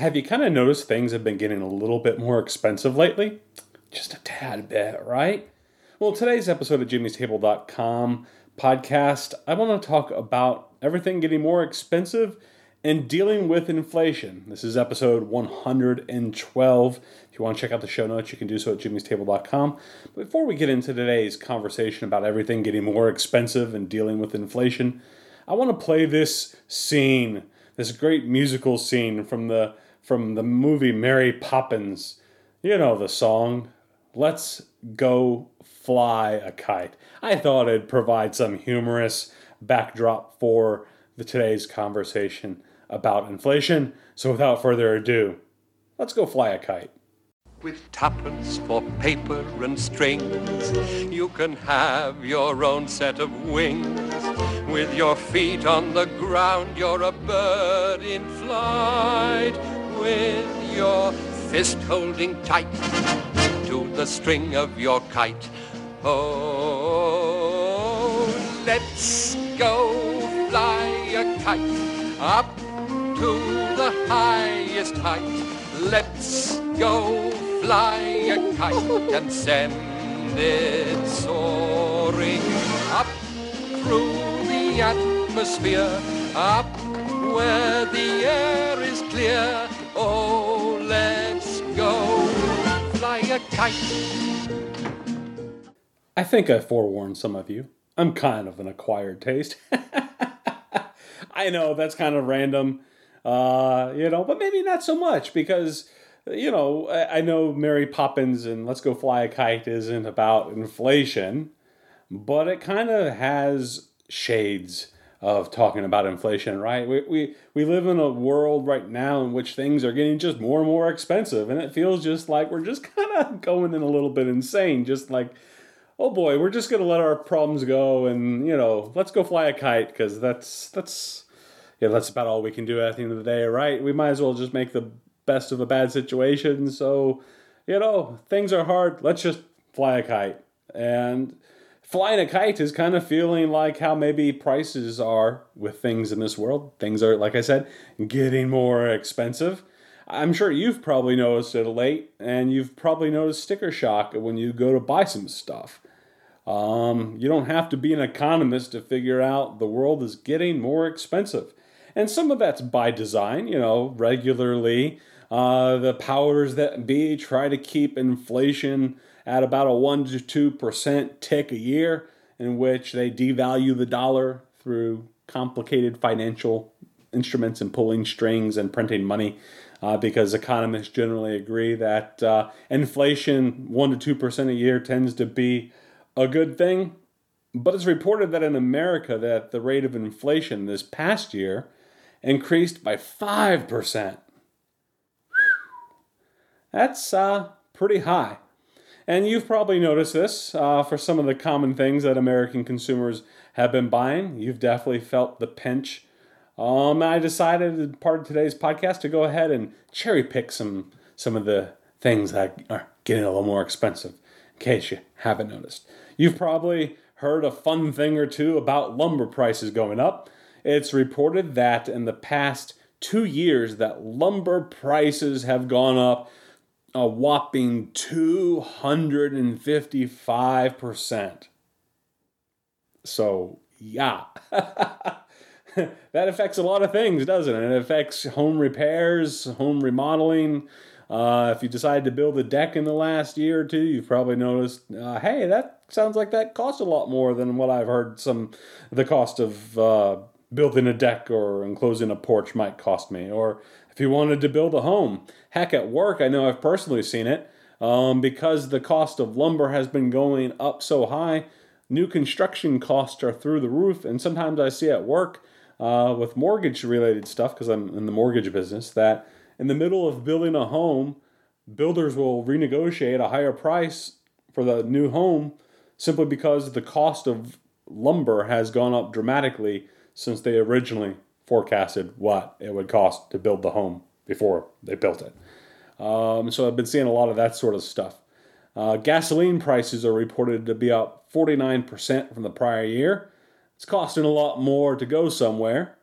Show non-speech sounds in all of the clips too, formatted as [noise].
Have you kind of noticed things have been getting a little bit more expensive lately? Just a tad bit, right? Well, today's episode of jimmystable.com podcast, I want to talk about everything getting more expensive and dealing with inflation. This is episode 112. If you want to check out the show notes, you can do so at jimmystable.com. But before we get into today's conversation about everything getting more expensive and dealing with inflation, I want to play this scene, this great musical scene from the from the movie Mary Poppins. You know the song, Let's Go Fly a Kite. I thought it'd provide some humorous backdrop for the today's conversation about inflation. So without further ado, let's go fly a kite. With tuppence for paper and strings, you can have your own set of wings. With your feet on the ground, you're a bird in flight. With your fist holding tight to the string of your kite. Oh, let's go fly a kite up to the highest height. Let's go fly a kite and send it soaring up through the atmosphere, up where the air is clear. Oh, let's go fly a kite. I think I forewarned some of you. I'm kind of an acquired taste. [laughs] I know that's kind of random, uh, you know, but maybe not so much because, you know, I, I know Mary Poppins and Let's Go Fly a Kite isn't about inflation, but it kind of has shades of talking about inflation, right? We, we, we live in a world right now in which things are getting just more and more expensive, and it feels just like we're just [laughs] kind of going in a little bit insane, just like oh boy, we're just gonna let our problems go and you know, let's go fly a kite because that's that's yeah, that's about all we can do at the end of the day, right? We might as well just make the best of a bad situation. So, you know, things are hard. Let's just fly a kite. And flying a kite is kind of feeling like how maybe prices are with things in this world. Things are, like I said, getting more expensive. I'm sure you've probably noticed it late, and you've probably noticed sticker shock when you go to buy some stuff. Um, you don't have to be an economist to figure out the world is getting more expensive. And some of that's by design, you know, regularly. Uh, the powers that be try to keep inflation at about a 1% to 2% tick a year, in which they devalue the dollar through complicated financial instruments and pulling strings and printing money. Uh, because economists generally agree that uh, inflation, 1% to 2% a year, tends to be a good thing. But it's reported that in America that the rate of inflation this past year increased by 5%. That's uh, pretty high. And you've probably noticed this uh, for some of the common things that American consumers have been buying. You've definitely felt the pinch. Um, I decided, as part of today's podcast, to go ahead and cherry pick some some of the things that are getting a little more expensive, in case you haven't noticed. You've probably heard a fun thing or two about lumber prices going up. It's reported that in the past two years that lumber prices have gone up a whopping 255%. So, yeah. [laughs] that affects a lot of things, doesn't it? It affects home repairs, home remodeling. Uh, if you decided to build a deck in the last year or two, you've probably noticed, uh, hey, that sounds like that costs a lot more than what I've heard some the cost of uh, building a deck or enclosing a porch might cost me. Or if you wanted to build a home, heck, at work, I know I've personally seen it. Um, because the cost of lumber has been going up so high, new construction costs are through the roof. And sometimes I see at work uh, with mortgage related stuff because I'm in the mortgage business that in the middle of building a home, builders will renegotiate a higher price for the new home simply because the cost of lumber has gone up dramatically since they originally forecasted what it would cost to build the home before they built it. Um, so I've been seeing a lot of that sort of stuff. Uh, gasoline prices are reported to be up 49% from the prior year. It's costing a lot more to go somewhere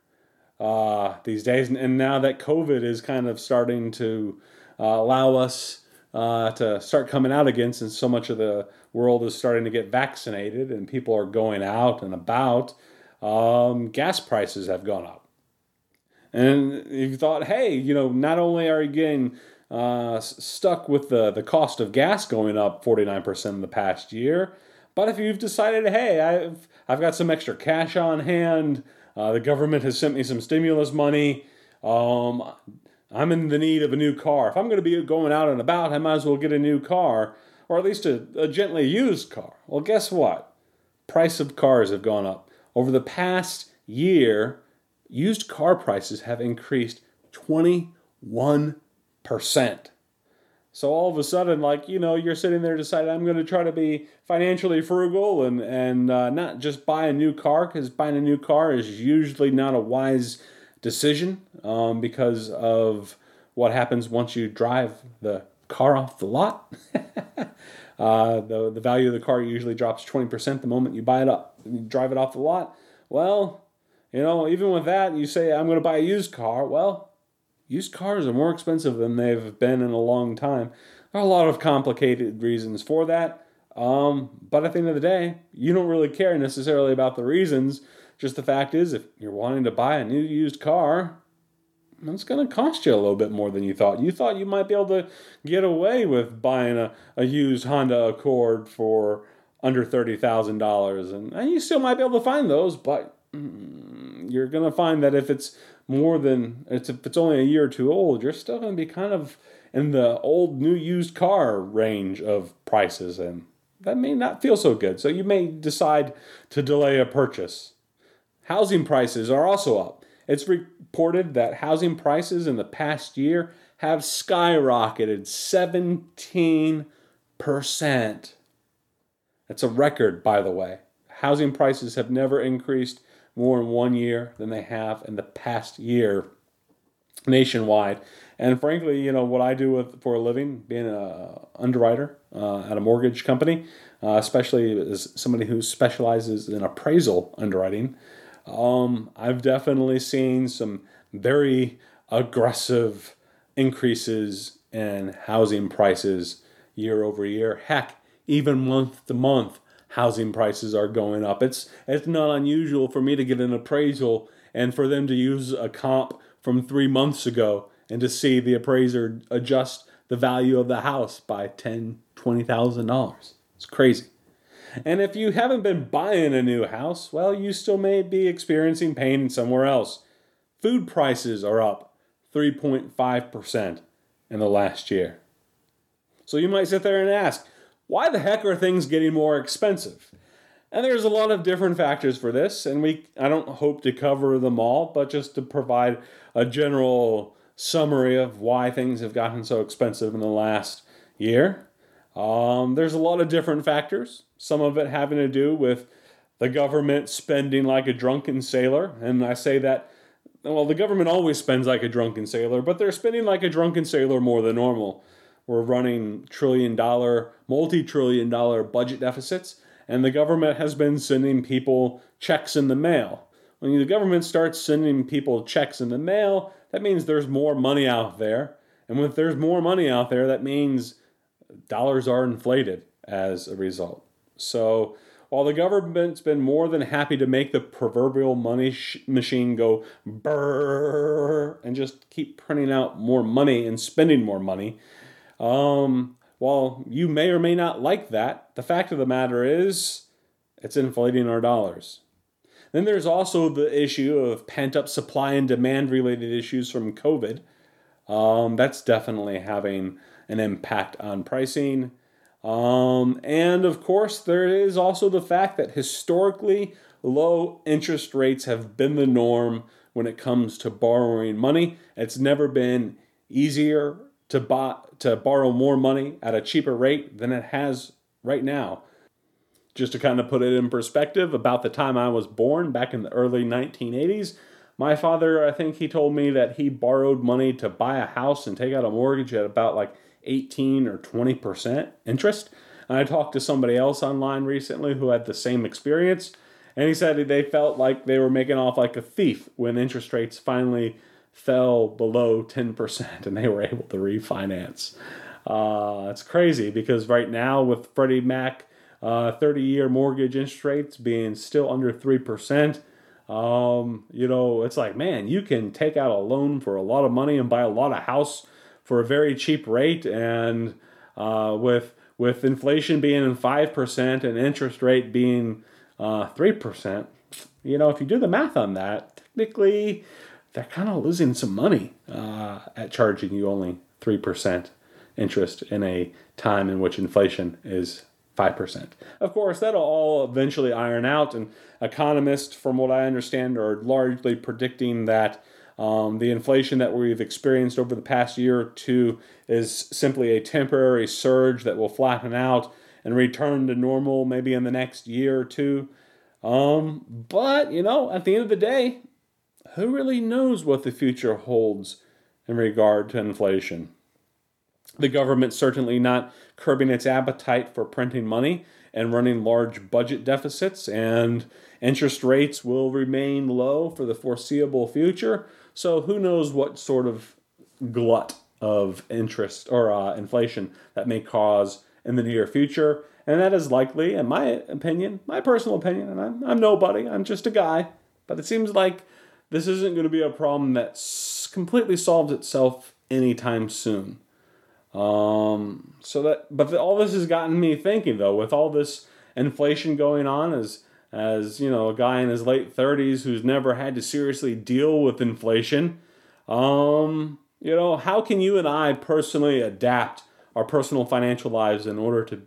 uh, these days. And now that COVID is kind of starting to uh, allow us uh, to start coming out again, since so much of the world is starting to get vaccinated and people are going out and about, um, gas prices have gone up. And you thought, hey, you know, not only are you getting uh, stuck with the, the cost of gas going up 49% in the past year, but if you've decided, hey, I've, I've got some extra cash on hand, uh, the government has sent me some stimulus money, um, I'm in the need of a new car. If I'm going to be going out and about, I might as well get a new car, or at least a, a gently used car. Well, guess what? Price of cars have gone up. Over the past year, used car prices have increased 21%. So all of a sudden, like, you know, you're sitting there deciding, I'm going to try to be financially frugal and, and uh, not just buy a new car, because buying a new car is usually not a wise decision um, because of what happens once you drive the car off the lot. [laughs] uh, the, the value of the car usually drops 20% the moment you buy it up, drive it off the lot. Well, you know, even with that, you say, I'm going to buy a used car. Well, used cars are more expensive than they've been in a long time. There are a lot of complicated reasons for that. Um, but at the end of the day, you don't really care necessarily about the reasons. Just the fact is, if you're wanting to buy a new used car, it's going to cost you a little bit more than you thought. You thought you might be able to get away with buying a, a used Honda Accord for under $30,000. And, and you still might be able to find those, but mm, you're going to find that if it's more than, it's, if it's only a year or two old, you're still going to be kind of in the old new used car range of prices. And that may not feel so good. So you may decide to delay a purchase. Housing prices are also up. It's reported that housing prices in the past year have skyrocketed 17%. That's a record, by the way. Housing prices have never increased more in one year than they have in the past year nationwide. And frankly, you know what I do with, for a living, being an underwriter uh, at a mortgage company, uh, especially as somebody who specializes in appraisal underwriting, um, I've definitely seen some very aggressive increases in housing prices year over year. Heck, even month to month, housing prices are going up. It's it's not unusual for me to get an appraisal and for them to use a comp from three months ago and to see the appraiser adjust the value of the house by ten, twenty thousand dollars. It's crazy. And if you haven't been buying a new house, well, you still may be experiencing pain somewhere else. Food prices are up 3.5% in the last year. So you might sit there and ask, why the heck are things getting more expensive? And there's a lot of different factors for this, and we I don't hope to cover them all, but just to provide a general summary of why things have gotten so expensive in the last year. Um, there's a lot of different factors, some of it having to do with the government spending like a drunken sailor. And I say that, well, the government always spends like a drunken sailor, but they're spending like a drunken sailor more than normal. We're running trillion dollar, multi trillion dollar budget deficits, and the government has been sending people checks in the mail. When the government starts sending people checks in the mail, that means there's more money out there. And when there's more money out there, that means dollars are inflated as a result. So while the government's been more than happy to make the proverbial money sh- machine go brrr and just keep printing out more money and spending more money, um, while you may or may not like that, the fact of the matter is it's inflating our dollars. Then there's also the issue of pent up supply and demand related issues from COVID. Um, that's definitely having an impact on pricing. Um, and of course, there is also the fact that historically, low interest rates have been the norm when it comes to borrowing money. It's never been easier to buy to borrow more money at a cheaper rate than it has right now. Just to kind of put it in perspective, about the time I was born back in the early 1980s, my father, I think he told me that he borrowed money to buy a house and take out a mortgage at about like 18 or 20% interest. And I talked to somebody else online recently who had the same experience, and he said they felt like they were making off like a thief when interest rates finally fell below 10% and they were able to refinance. Uh, it's crazy because right now, with Freddie Mac uh, 30 year mortgage interest rates being still under 3%, um, you know, it's like, man, you can take out a loan for a lot of money and buy a lot of house for a very cheap rate. And uh, with with inflation being five percent and interest rate being uh, three uh, percent, you know, if you do the math on that, technically they're kind of losing some money uh, at charging you only three percent interest in a time in which inflation is 5%. Of course, that'll all eventually iron out, and economists, from what I understand, are largely predicting that um, the inflation that we've experienced over the past year or two is simply a temporary surge that will flatten out and return to normal maybe in the next year or two. Um, but, you know, at the end of the day, who really knows what the future holds in regard to inflation? The government certainly not curbing its appetite for printing money and running large budget deficits, and interest rates will remain low for the foreseeable future. So, who knows what sort of glut of interest or uh, inflation that may cause in the near future? And that is likely, in my opinion, my personal opinion, and I'm, I'm nobody, I'm just a guy, but it seems like this isn't going to be a problem that completely solves itself anytime soon. Um, so that, but all this has gotten me thinking though, with all this inflation going on, as as you know, a guy in his late thirties who's never had to seriously deal with inflation. Um, you know, how can you and I personally adapt our personal financial lives in order to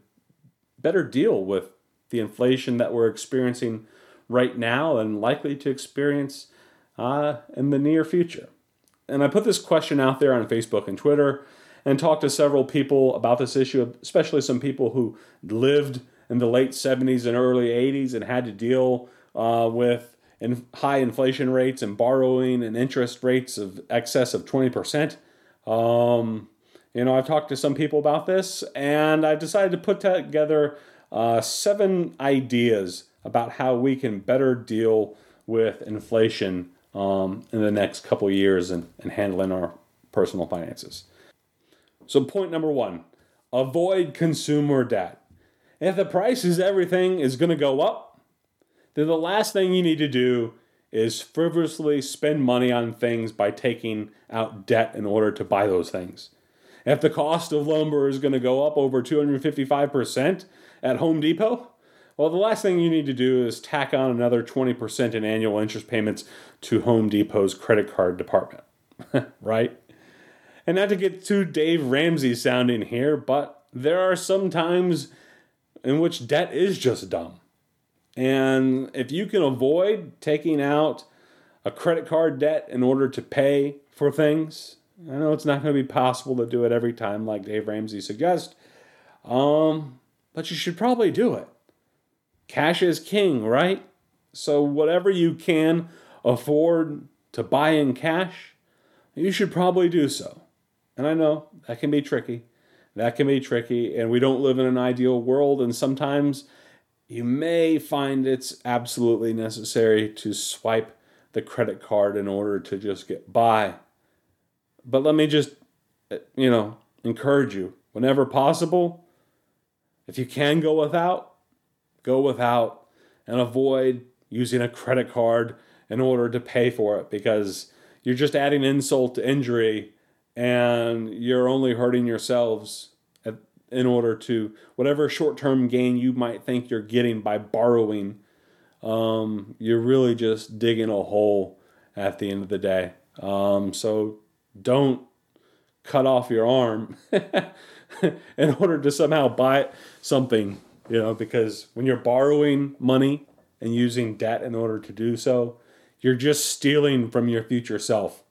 better deal with the inflation that we're experiencing right now and likely to experience uh, in the near future? And I put this question out there on Facebook and Twitter and talked to several people about this issue, especially some people who lived in the late 70s and early 80s and had to deal uh, with in high inflation rates and borrowing and interest rates of excess of 20%. Um, you know, I've talked to some people about this, and I've decided to put together uh, seven ideas about how we can better deal with inflation um, in the next couple years and, and handling our personal finances. So, point number one avoid consumer debt. If the price is everything is going to go up, then the last thing you need to do is frivolously spend money on things by taking out debt in order to buy those things. If the cost of lumber is going to go up over 255% at Home Depot, well, the last thing you need to do is tack on another 20% in annual interest payments to Home Depot's credit card department, [laughs] right? And not to get too Dave Ramsey sounding here, but there are some times in which debt is just dumb. And if you can avoid taking out a credit card debt in order to pay for things, I know it's not going to be possible to do it every time, like Dave Ramsey suggests, um, but you should probably do it. Cash is king, right? So, whatever you can afford to buy in cash, you should probably do so. And I know that can be tricky. That can be tricky. And we don't live in an ideal world. And sometimes you may find it's absolutely necessary to swipe the credit card in order to just get by. But let me just, uh, you know, encourage you whenever possible, if you can go without, go without and avoid using a credit card in order to pay for it because you're just adding insult to injury and you're only hurting yourselves in order to whatever short-term gain you might think you're getting by borrowing um, you're really just digging a hole at the end of the day. Um, so don't cut off your arm [laughs] in order to somehow buy something you know because when you're borrowing money and using debt in order to do so, you're just stealing from your future self.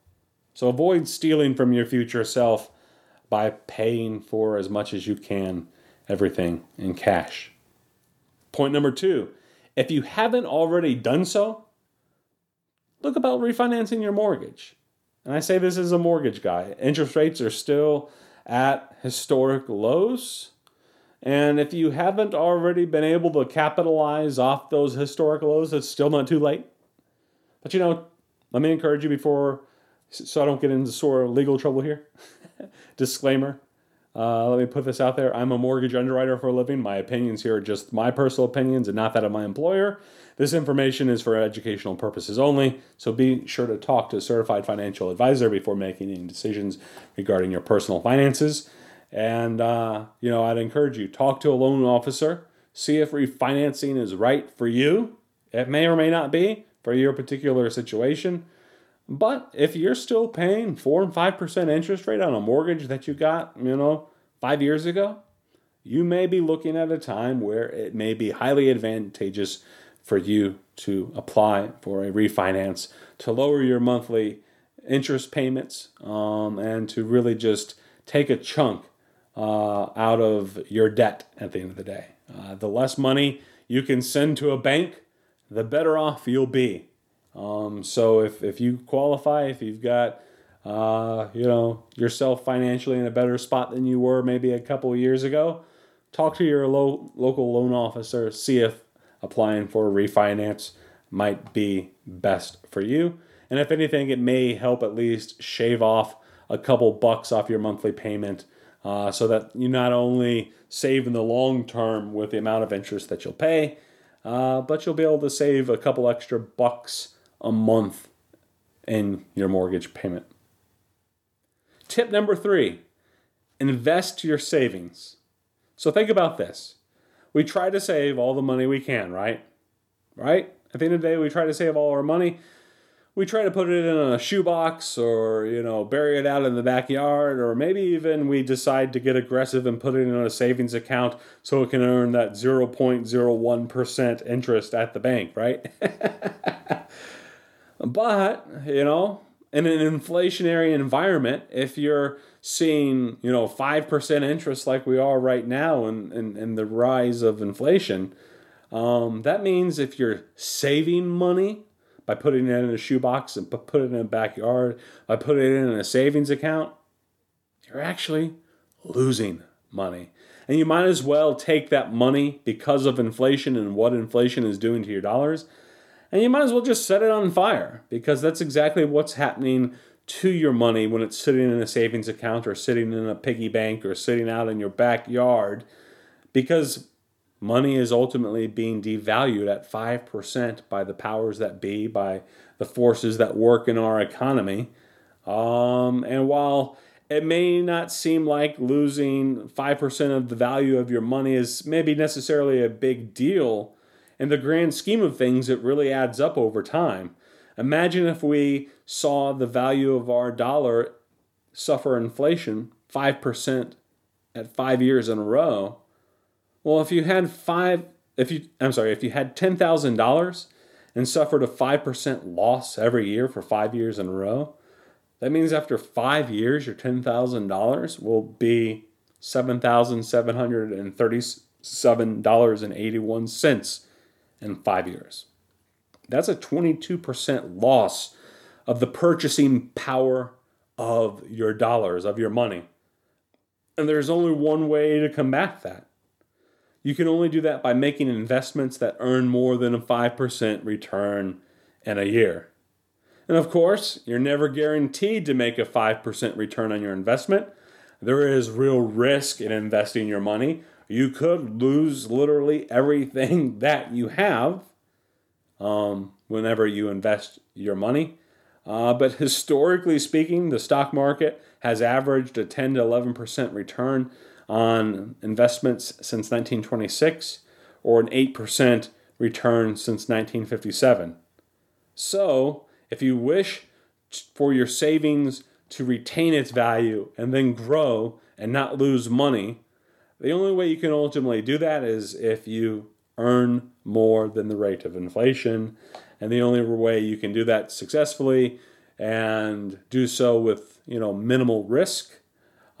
So avoid stealing from your future self by paying for as much as you can everything in cash. Point number two if you haven't already done so, look about refinancing your mortgage. And I say this as a mortgage guy. Interest rates are still at historic lows. And if you haven't already been able to capitalize off those historic lows, it's still not too late. But you know, let me encourage you before, so I don't get into sort of legal trouble here. [laughs] Disclaimer uh, let me put this out there. I'm a mortgage underwriter for a living. My opinions here are just my personal opinions and not that of my employer. This information is for educational purposes only, so be sure to talk to a certified financial advisor before making any decisions regarding your personal finances. And, uh, you know, I'd encourage you talk to a loan officer, see if refinancing is right for you. It may or may not be for your particular situation. But if you're still paying four and five percent interest rate on a mortgage that you got, you know, five years ago, you may be looking at a time where it may be highly advantageous for you to apply for a refinance to lower your monthly interest payments um, and to really just take a chunk uh, out of your debt at the end of the day. Uh, the less money you can send to a bank, the better off you'll be. Um, so if, if you qualify, if you've got uh, you know yourself financially in a better spot than you were maybe a couple years ago, talk to your lo- local loan officer, see if applying for a refinance might be best for you. And if anything, it may help at least shave off a couple bucks off your monthly payment uh, so that you not only save in the long term with the amount of interest that you'll pay, uh, but you'll be able to save a couple extra bucks a month in your mortgage payment. Tip number three invest your savings. So think about this. We try to save all the money we can, right? Right? At the end of the day, we try to save all our money. We try to put it in a shoebox or, you know, bury it out in the backyard, or maybe even we decide to get aggressive and put it in a savings account so it can earn that 0.01% interest at the bank, right? [laughs] But, you know, in an inflationary environment, if you're seeing, you know, 5% interest like we are right now and in, in, in, the rise of inflation, um, that means if you're saving money by putting it in a shoebox and put it in a backyard, by putting it in a savings account, you're actually losing money. And you might as well take that money because of inflation and what inflation is doing to your dollars and you might as well just set it on fire because that's exactly what's happening to your money when it's sitting in a savings account or sitting in a piggy bank or sitting out in your backyard because money is ultimately being devalued at 5% by the powers that be, by the forces that work in our economy. Um, and while it may not seem like losing 5% of the value of your money is maybe necessarily a big deal, in the grand scheme of things, it really adds up over time. Imagine if we saw the value of our dollar suffer inflation 5% at five years in a row. Well, if you had five, if you, I'm sorry, if you had $10,000 and suffered a 5% loss every year for five years in a row, that means after five years, your $10,000 will be $7,737.81 in five years. That's a 22% loss of the purchasing power of your dollars, of your money. And there's only one way to combat that. You can only do that by making investments that earn more than a 5% return in a year. And of course, you're never guaranteed to make a 5% return on your investment. There is real risk in investing your money, you could lose literally everything [laughs] that you have um, whenever you invest your money. Uh, but historically speaking, the stock market has averaged a 10 to 11% return on investments since 1926 or an 8% return since 1957. So, if you wish for your savings to retain its value and then grow and not lose money, the only way you can ultimately do that is if you earn more than the rate of inflation. And the only way you can do that successfully and do so with you know minimal risk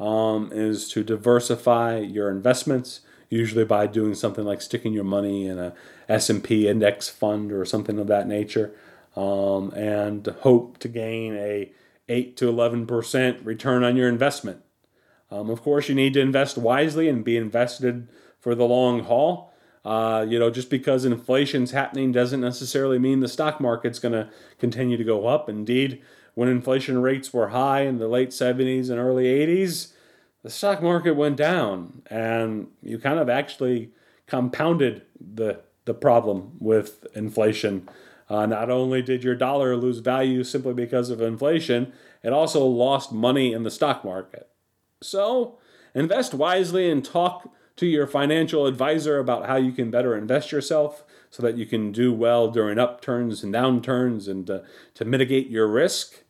um, is to diversify your investments usually by doing something like sticking your money in a s&p index fund or something of that nature um, and hope to gain a 8 to 11% return on your investment um, of course you need to invest wisely and be invested for the long haul uh, you know, just because inflation's happening doesn't necessarily mean the stock market's going to continue to go up. Indeed, when inflation rates were high in the late 70s and early 80s, the stock market went down, and you kind of actually compounded the the problem with inflation. Uh, not only did your dollar lose value simply because of inflation, it also lost money in the stock market. So, invest wisely and talk to your financial advisor about how you can better invest yourself so that you can do well during upturns and downturns and uh, to mitigate your risk.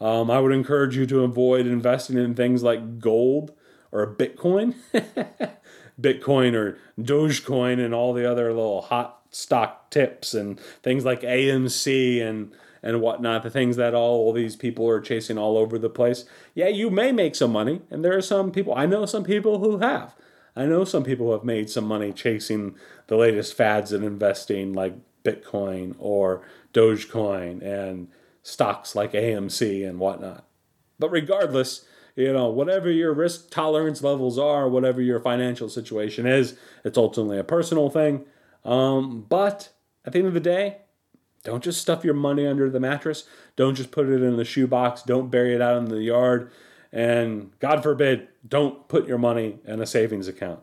Um, I would encourage you to avoid investing in things like gold or Bitcoin, [laughs] Bitcoin or Dogecoin and all the other little hot stock tips and things like AMC and and whatnot, the things that all, all these people are chasing all over the place. Yeah, you may make some money, and there are some people I know some people who have. I know some people have made some money chasing the latest fads in investing, like Bitcoin or Dogecoin and stocks like AMC and whatnot. But regardless, you know, whatever your risk tolerance levels are, whatever your financial situation is, it's ultimately a personal thing. Um, but at the end of the day, don't just stuff your money under the mattress. Don't just put it in the shoebox. Don't bury it out in the yard. And God forbid, don't put your money in a savings account.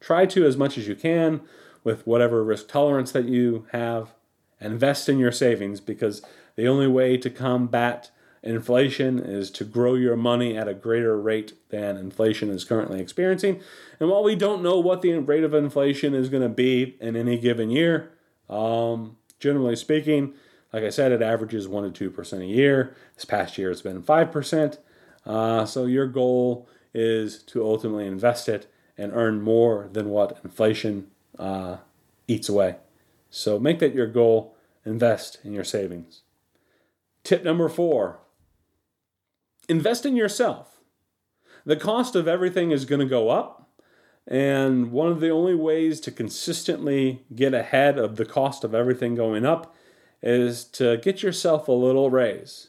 Try to, as much as you can, with whatever risk tolerance that you have, invest in your savings because the only way to combat inflation is to grow your money at a greater rate than inflation is currently experiencing. And while we don't know what the rate of inflation is going to be in any given year, um, generally speaking, like I said, it averages 1% to 2% a year. This past year it's been 5%. Uh, so your goal is to ultimately invest it and earn more than what inflation uh, eats away. So make that your goal. Invest in your savings. Tip number four invest in yourself. The cost of everything is going to go up. And one of the only ways to consistently get ahead of the cost of everything going up is to get yourself a little raise.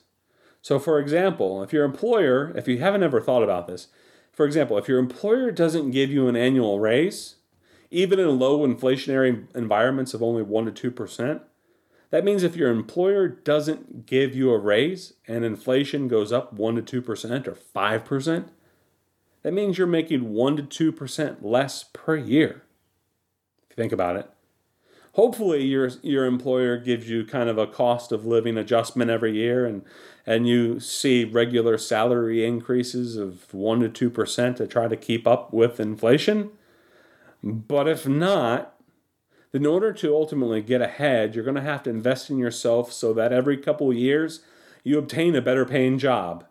So, for example, if your employer, if you haven't ever thought about this, for example, if your employer doesn't give you an annual raise, even in low inflationary environments of only 1% to 2%, that means if your employer doesn't give you a raise and inflation goes up 1% to 2% or 5%, that means you're making 1% to 2% less per year. If you think about it, hopefully your your employer gives you kind of a cost of living adjustment every year and and you see regular salary increases of 1 to 2% to try to keep up with inflation but if not then in order to ultimately get ahead you're going to have to invest in yourself so that every couple of years you obtain a better paying job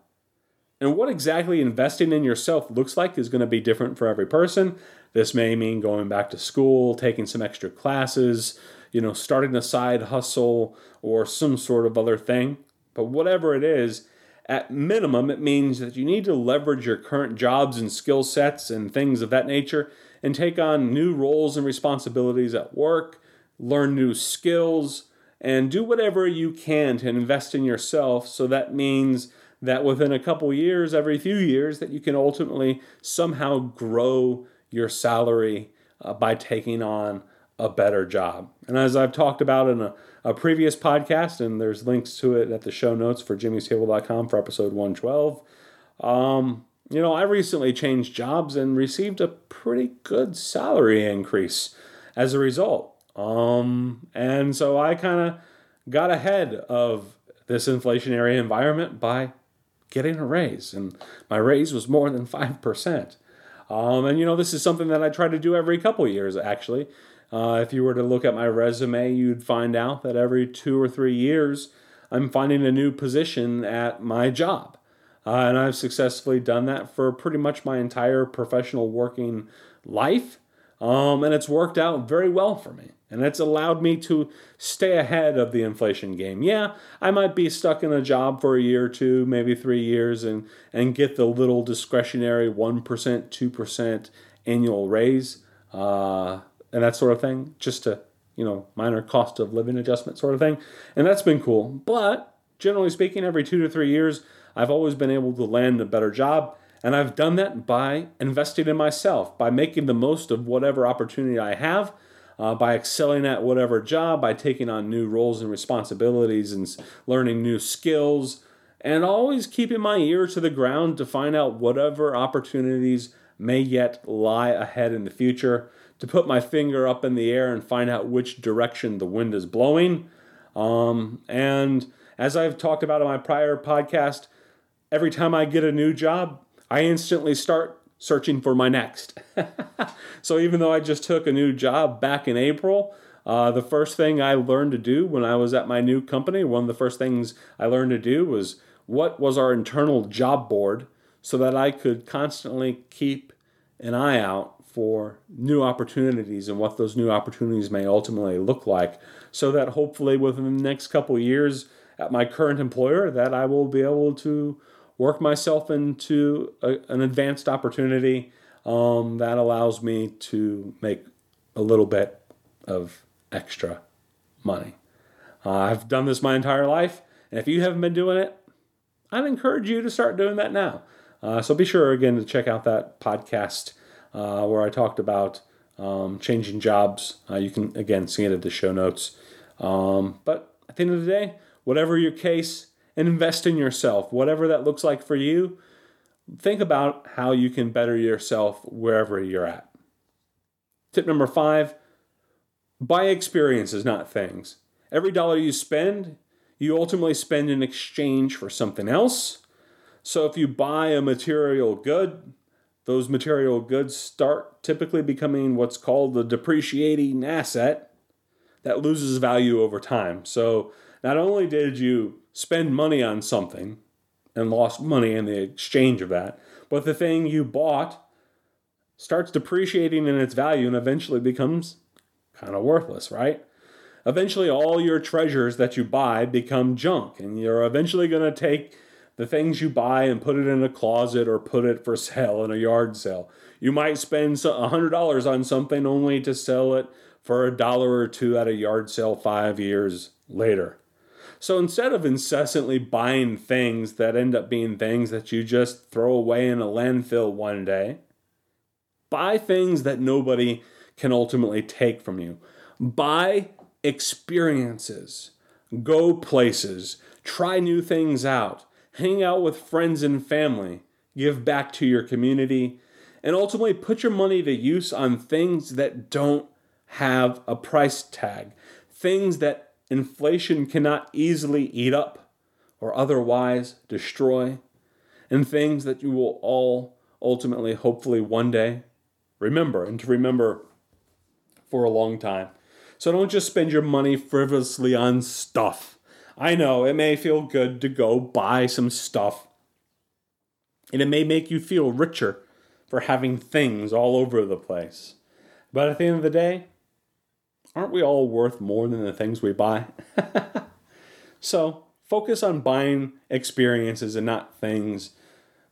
and what exactly investing in yourself looks like is going to be different for every person. This may mean going back to school, taking some extra classes, you know, starting a side hustle or some sort of other thing. But whatever it is, at minimum, it means that you need to leverage your current jobs and skill sets and things of that nature and take on new roles and responsibilities at work, learn new skills, and do whatever you can to invest in yourself. So that means that within a couple years, every few years, that you can ultimately somehow grow your salary uh, by taking on a better job. And as I've talked about in a, a previous podcast, and there's links to it at the show notes for jimmystable.com for episode 112, um, you know, I recently changed jobs and received a pretty good salary increase as a result. Um, and so I kind of got ahead of this inflationary environment by getting a raise, and my raise was more than 5%. Um, and you know, this is something that I try to do every couple years, actually. Uh, if you were to look at my resume, you'd find out that every two or three years, I'm finding a new position at my job. Uh, and I've successfully done that for pretty much my entire professional working life. Um, and it's worked out very well for me. And it's allowed me to stay ahead of the inflation game. Yeah, I might be stuck in a job for a year or two, maybe three years, and, and get the little discretionary 1%, 2% annual raise uh, and that sort of thing, just to, you know, minor cost of living adjustment sort of thing. And that's been cool. But generally speaking, every two to three years, I've always been able to land a better job. And I've done that by investing in myself, by making the most of whatever opportunity I have, uh, by excelling at whatever job, by taking on new roles and responsibilities and learning new skills, and always keeping my ear to the ground to find out whatever opportunities may yet lie ahead in the future, to put my finger up in the air and find out which direction the wind is blowing. Um, and as I've talked about in my prior podcast, every time I get a new job, I instantly start searching for my next. [laughs] so even though I just took a new job back in April, uh, the first thing I learned to do when I was at my new company, one of the first things I learned to do was what was our internal job board so that I could constantly keep an eye out for new opportunities and what those new opportunities may ultimately look like so that hopefully within the next couple years at my current employer that I will be able to work myself into a, an advanced opportunity um, that allows me to make a little bit of extra money. Uh, I've done this my entire life, and if you haven't been doing it, I'd encourage you to start doing that now. Uh, so be sure again to check out that podcast uh, where I talked about um, changing jobs. Uh, you can again see it at the show notes. Um, but at the end of the day, whatever your case, and invest in yourself, whatever that looks like for you. Think about how you can better yourself wherever you're at. Tip number five buy experiences, not things. Every dollar you spend, you ultimately spend in exchange for something else. So if you buy a material good, those material goods start typically becoming what's called the depreciating asset that loses value over time. So not only did you spend money on something and lost money in the exchange of that, but the thing you bought starts depreciating in its value and eventually becomes kind of worthless, right? Eventually, all your treasures that you buy become junk, and you're eventually going to take the things you buy and put it in a closet or put it for [laughs] sale in a yard sale. You might spend $100 on something only to sell it for a dollar or two at a yard sale five years later. So instead of incessantly buying things that end up being things that you just throw away in a landfill one day, buy things that nobody can ultimately take from you. Buy experiences, go places, try new things out, hang out with friends and family, give back to your community, and ultimately put your money to use on things that don't have a price tag, things that inflation cannot easily eat up or otherwise destroy, and things that you will all ultimately, hopefully, one day remember and to remember for a long time. So don't just spend your money frivolously on stuff. I know it may feel good to go buy some stuff, and it may make you feel richer for having things all over the place. But at the end of the day, aren't we all worth more than the things we buy? [laughs] so focus on buying experiences and not things.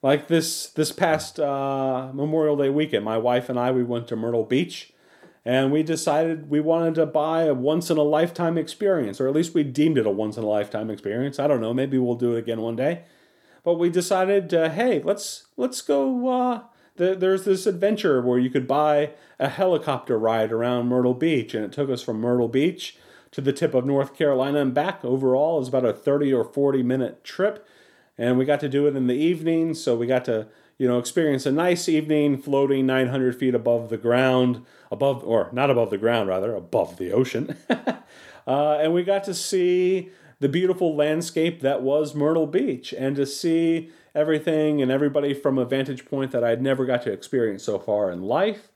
Like this this past uh, Memorial Day weekend, my wife and I we went to Myrtle Beach, and we decided we wanted to buy a once in a lifetime experience, or at least we deemed it a once in a lifetime experience. I don't know, maybe we'll do it again one day. But we decided, uh, hey, let's let's go. Uh, there's this adventure where you could buy a helicopter ride around Myrtle Beach, and it took us from Myrtle Beach to the tip of North Carolina and back. Overall, it was about a 30 or 40 minute trip, and we got to do it in the evening, so we got to you know experience a nice evening floating 900 feet above the ground, above or not above the ground rather, above the ocean, [laughs] uh, and we got to see the beautiful landscape that was Myrtle Beach, and to see everything and everybody from a vantage point that I'd never got to experience so far in life.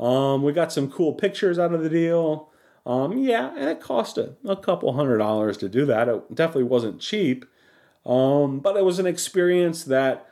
Um, we got some cool pictures out of the deal. Um, yeah, and it cost a, a couple hundred dollars to do that. It definitely wasn't cheap, um, but it was an experience that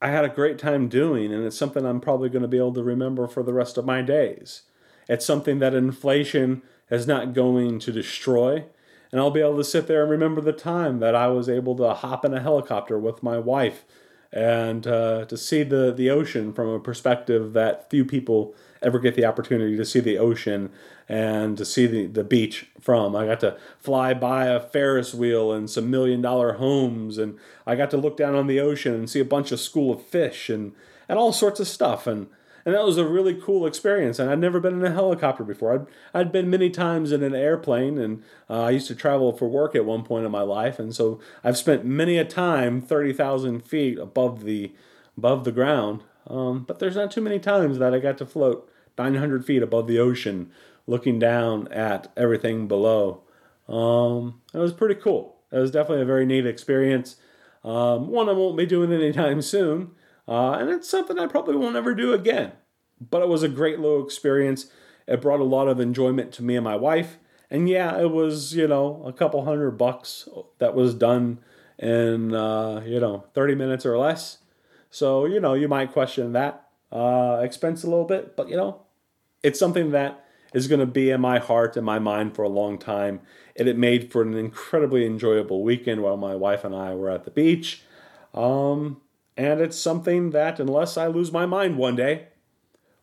I had a great time doing, and it's something I'm probably going to be able to remember for the rest of my days. It's something that inflation is not going to destroy. And I'll be able to sit there and remember the time that I was able to hop in a helicopter with my wife and uh, to see the, the ocean from a perspective that few people ever get the opportunity to see the ocean and to see the, the beach from. I got to fly by a Ferris wheel and some million dollar homes, and I got to look down on the ocean and see a bunch of school of fish and, and all sorts of stuff. And and that was a really cool experience. And I'd never been in a helicopter before. I'd, I'd been many times in an airplane, and uh, I used to travel for work at one point in my life. And so I've spent many a time 30,000 feet above the, above the ground. Um, but there's not too many times that I got to float 900 feet above the ocean, looking down at everything below. Um, it was pretty cool. It was definitely a very neat experience. Um, one I won't be doing anytime [laughs] soon. Uh, and it's something I probably won't ever do again. But it was a great little experience. It brought a lot of enjoyment to me and my wife. And yeah, it was, you know, a couple hundred bucks that was done in, uh, you know, 30 minutes or less. So, you know, you might question that uh, expense a little bit, but, you know, it's something that is going to be in my heart and my mind for a long time. And it made for an incredibly enjoyable weekend while my wife and I were at the beach. Um, and it's something that, unless I lose my mind one day,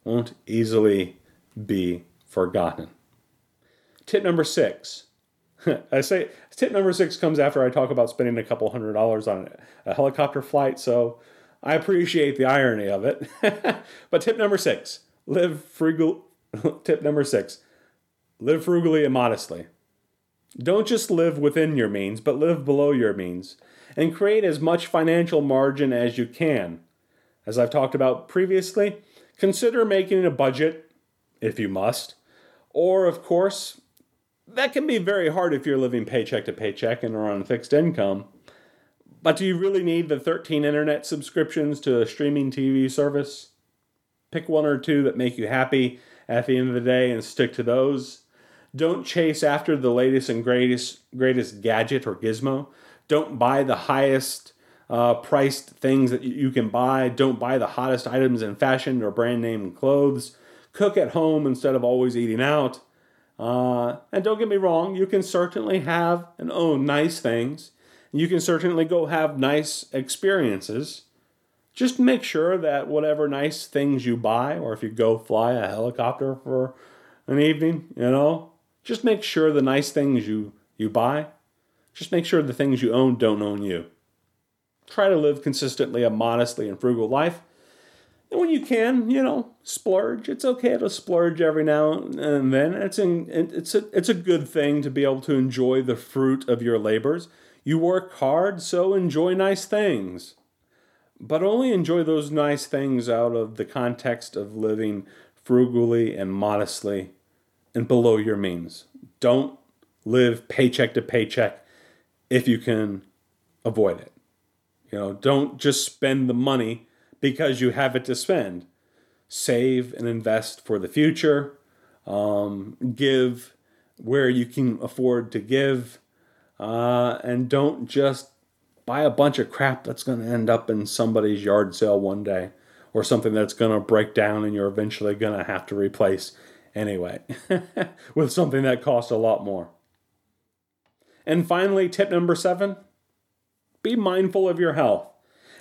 won't easily be forgotten. Tip number six. [laughs] I say tip number six comes after I talk about spending a couple hundred dollars on a helicopter flight, so I appreciate the irony of it. [laughs] but tip number six live frugal. [laughs] tip number six live frugally and modestly. Don't just live within your means, but live below your means and create as much financial margin as you can. As I've talked about previously, consider making a budget if you must. Or, of course, that can be very hard if you're living paycheck to paycheck and are on a fixed income. But do you really need the 13 internet subscriptions to a streaming TV service? Pick one or two that make you happy at the end of the day and stick to those. Don't chase after the latest and greatest greatest gadget or gizmo. Don't buy the highest uh, priced things that you can buy. Don't buy the hottest items in fashion or brand name clothes. Cook at home instead of always eating out. Uh, and don't get me wrong, you can certainly have and own nice things. You can certainly go have nice experiences. Just make sure that whatever nice things you buy, or if you go fly a helicopter for an evening, you know, just make sure the nice things you, you buy just make sure the things you own don't own you. Try to live consistently a modestly and frugal life. And when you can, you know, splurge. It's okay to splurge every now and then. It's in, it's a, it's a good thing to be able to enjoy the fruit of your labors. You work hard, so enjoy nice things. But only enjoy those nice things out of the context of living frugally and modestly and below your means. Don't live paycheck to paycheck if you can avoid it. You know, don't just spend the money because you have it to spend. Save and invest for the future. Um, give where you can afford to give. Uh, and don't just buy a bunch of crap that's going to end up in somebody's yard sale one day or something that's going to break down and you're eventually going to have to replace anyway [laughs] with something that costs a lot more. And finally, tip number seven be mindful of your health.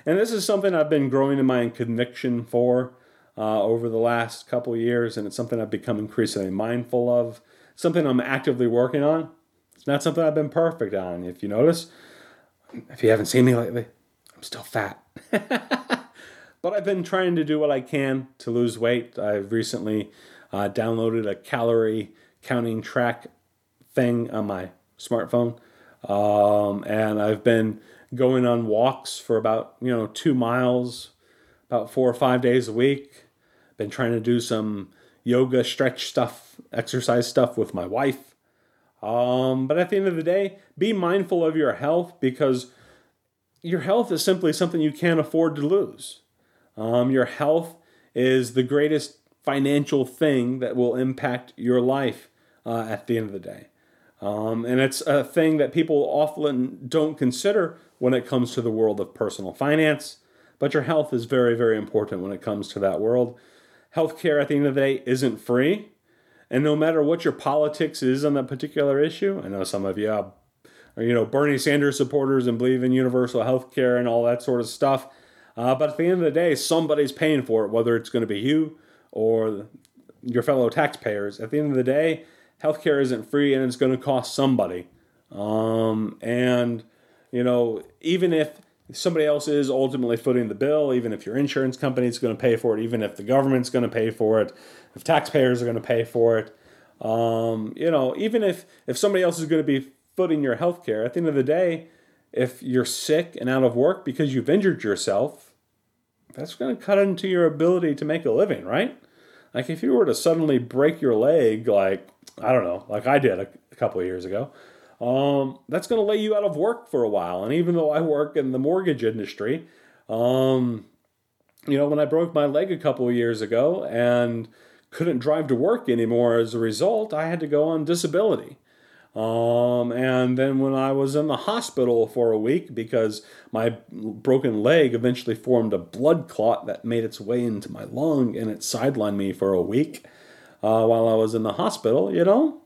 And this is something I've been growing in my conviction for uh, over the last couple years, and it's something I've become increasingly mindful of, something I'm actively working on. It's not something I've been perfect on. If you notice, if you haven't seen me lately, I'm still fat. [laughs] but I've been trying to do what I can to lose weight. I've recently uh, downloaded a calorie counting track thing on my smartphone. Um, and I've been going on walks for about, you know, two miles, about four or five days a week. Been trying to do some yoga, stretch stuff, exercise stuff with my wife. Um, but at the end of the day, be mindful of your health because your health is simply something you can't afford to lose. Um, your health is the greatest financial thing that will impact your life uh, at the end of the day. Um, and it's a thing that people often don't consider when it comes to the world of personal finance. But your health is very, very important when it comes to that world. Healthcare at the end of the day isn't free. And no matter what your politics is on that particular issue, I know some of you are, you know, Bernie Sanders supporters and believe in universal health care and all that sort of stuff. Uh, but at the end of the day, somebody's paying for it, whether it's going to be you or your fellow taxpayers. At the end of the day, healthcare isn't free and it's going to cost somebody. Um, and, you know, even if somebody else is ultimately footing the bill, even if your insurance company is going to pay for it, even if the government's going to pay for it, if taxpayers are going to pay for it, um, you know, even if, if somebody else is going to be footing your healthcare, at the end of the day, if you're sick and out of work because you've injured yourself, that's going to cut into your ability to make a living, right? Like if you were to suddenly break your leg, like I don't know, like I did a, a couple of years ago, um, that's going to lay you out of work for a while. And even though I work in the mortgage industry, um, you know, when I broke my leg a couple of years ago and couldn't drive to work anymore as a result, I had to go on disability. Um, and then when I was in the hospital for a week because my broken leg eventually formed a blood clot that made its way into my lung and it sidelined me for a week uh, while I was in the hospital, you know,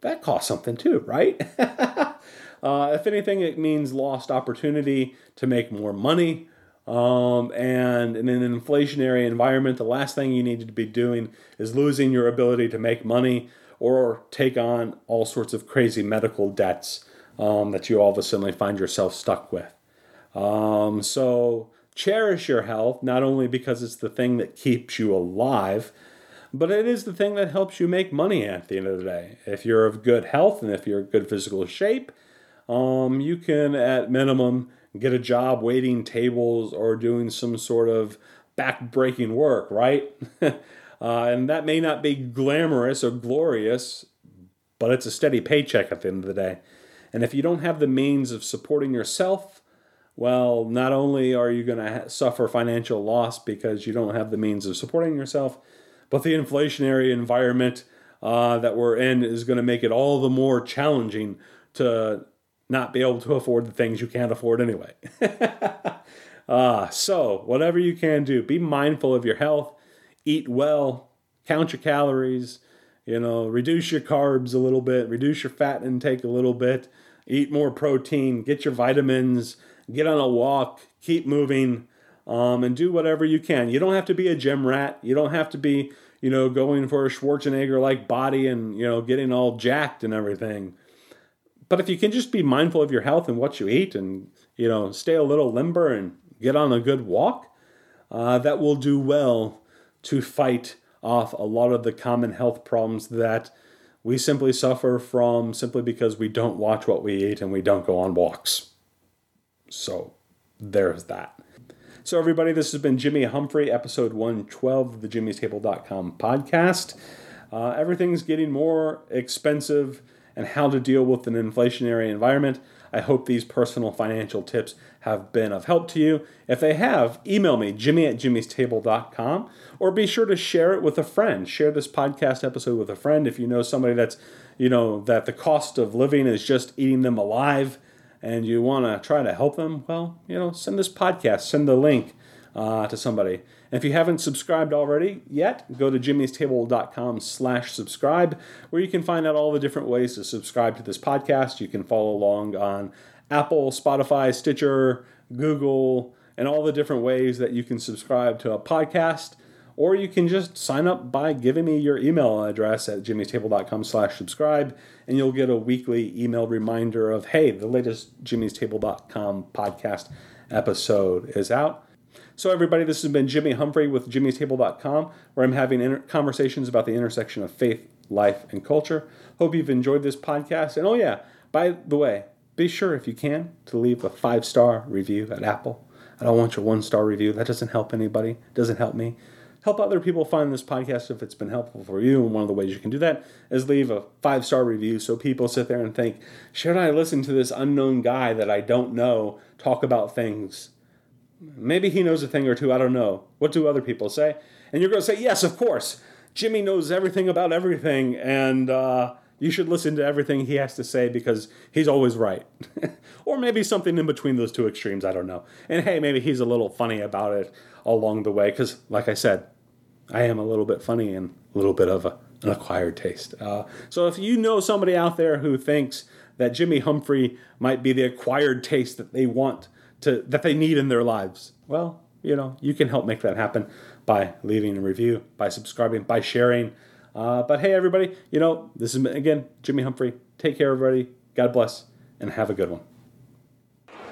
that cost something too, right? [laughs] uh, if anything, it means lost opportunity to make more money. Um, and in an inflationary environment, the last thing you need to be doing is losing your ability to make money or take on all sorts of crazy medical debts um, that you all of a sudden find yourself stuck with. Um, so cherish your health, not only because it's the thing that keeps you alive, but it is the thing that helps you make money at the end of the day. If you're of good health and if you're in good physical shape, um, you can at minimum get a job waiting tables or doing some sort of back-breaking work, right? [laughs] Uh, and that may not be glamorous or glorious, but it's a steady paycheck at the end of the day. And if you don't have the means of supporting yourself, well, not only are you going to ha- suffer financial loss because you don't have the means of supporting yourself, but the inflationary environment uh, that we're in is going to make it all the more challenging to not be able to afford the things you can't afford anyway. [laughs] uh, so, whatever you can do, be mindful of your health eat well, count your calories, you know, reduce your carbs a little bit, reduce your fat intake a little bit, eat more protein, get your vitamins, get on a walk, keep moving, um, and do whatever you can. You don't have to be a gym rat. You don't have to be, you know, going for a Schwarzenegger like body and, you know, getting all jacked and everything. But if you can just be mindful of your health and what you eat and, you know, stay a little limber and get on a good walk, uh, that will do well to fight off a lot of the common health problems that we simply suffer from simply because we don't watch what we eat and we don't go on walks. So there's that. So, everybody, this has been Jimmy Humphrey, episode 112 of the jimmystable.com podcast. Uh, everything's getting more expensive and how to deal with an inflationary environment. I hope these personal financial tips have been of help to you. If they have, email me, jimmy at jimmystable.com, or be sure to share it with a friend. Share this podcast episode with a friend if you know somebody that's, you know, that the cost of living is just eating them alive and you want to try to help them. Well, you know, send this podcast, send the link uh, to somebody. And if you haven't subscribed already yet, go to jimmystable.com slash subscribe, where you can find out all the different ways to subscribe to this podcast. You can follow along on Apple, Spotify, Stitcher, Google, and all the different ways that you can subscribe to a podcast. Or you can just sign up by giving me your email address at jimmystable.com slash subscribe, and you'll get a weekly email reminder of, hey, the latest jimmystable.com podcast episode is out. So, everybody, this has been Jimmy Humphrey with jimmystable.com, where I'm having inter- conversations about the intersection of faith, life, and culture. Hope you've enjoyed this podcast. And oh, yeah, by the way, be sure, if you can, to leave a five star review at Apple. I don't want your one star review. That doesn't help anybody, doesn't help me. Help other people find this podcast if it's been helpful for you. And one of the ways you can do that is leave a five star review so people sit there and think, should I listen to this unknown guy that I don't know talk about things? Maybe he knows a thing or two. I don't know. What do other people say? And you're going to say, yes, of course. Jimmy knows everything about everything. And, uh, you should listen to everything he has to say because he's always right. [laughs] or maybe something in between those two extremes, I don't know. And hey, maybe he's a little funny about it along the way because, like I said, I am a little bit funny and a little bit of a, an acquired taste. Uh, so if you know somebody out there who thinks that Jimmy Humphrey might be the acquired taste that they want to that they need in their lives, well, you know, you can help make that happen by leaving a review, by subscribing, by sharing. Uh, but hey, everybody, you know, this is again Jimmy Humphrey. Take care, everybody. God bless, and have a good one.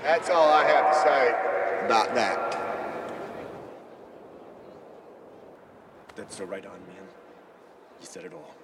That's all I have to say about that. That's so right on, man. You said it all.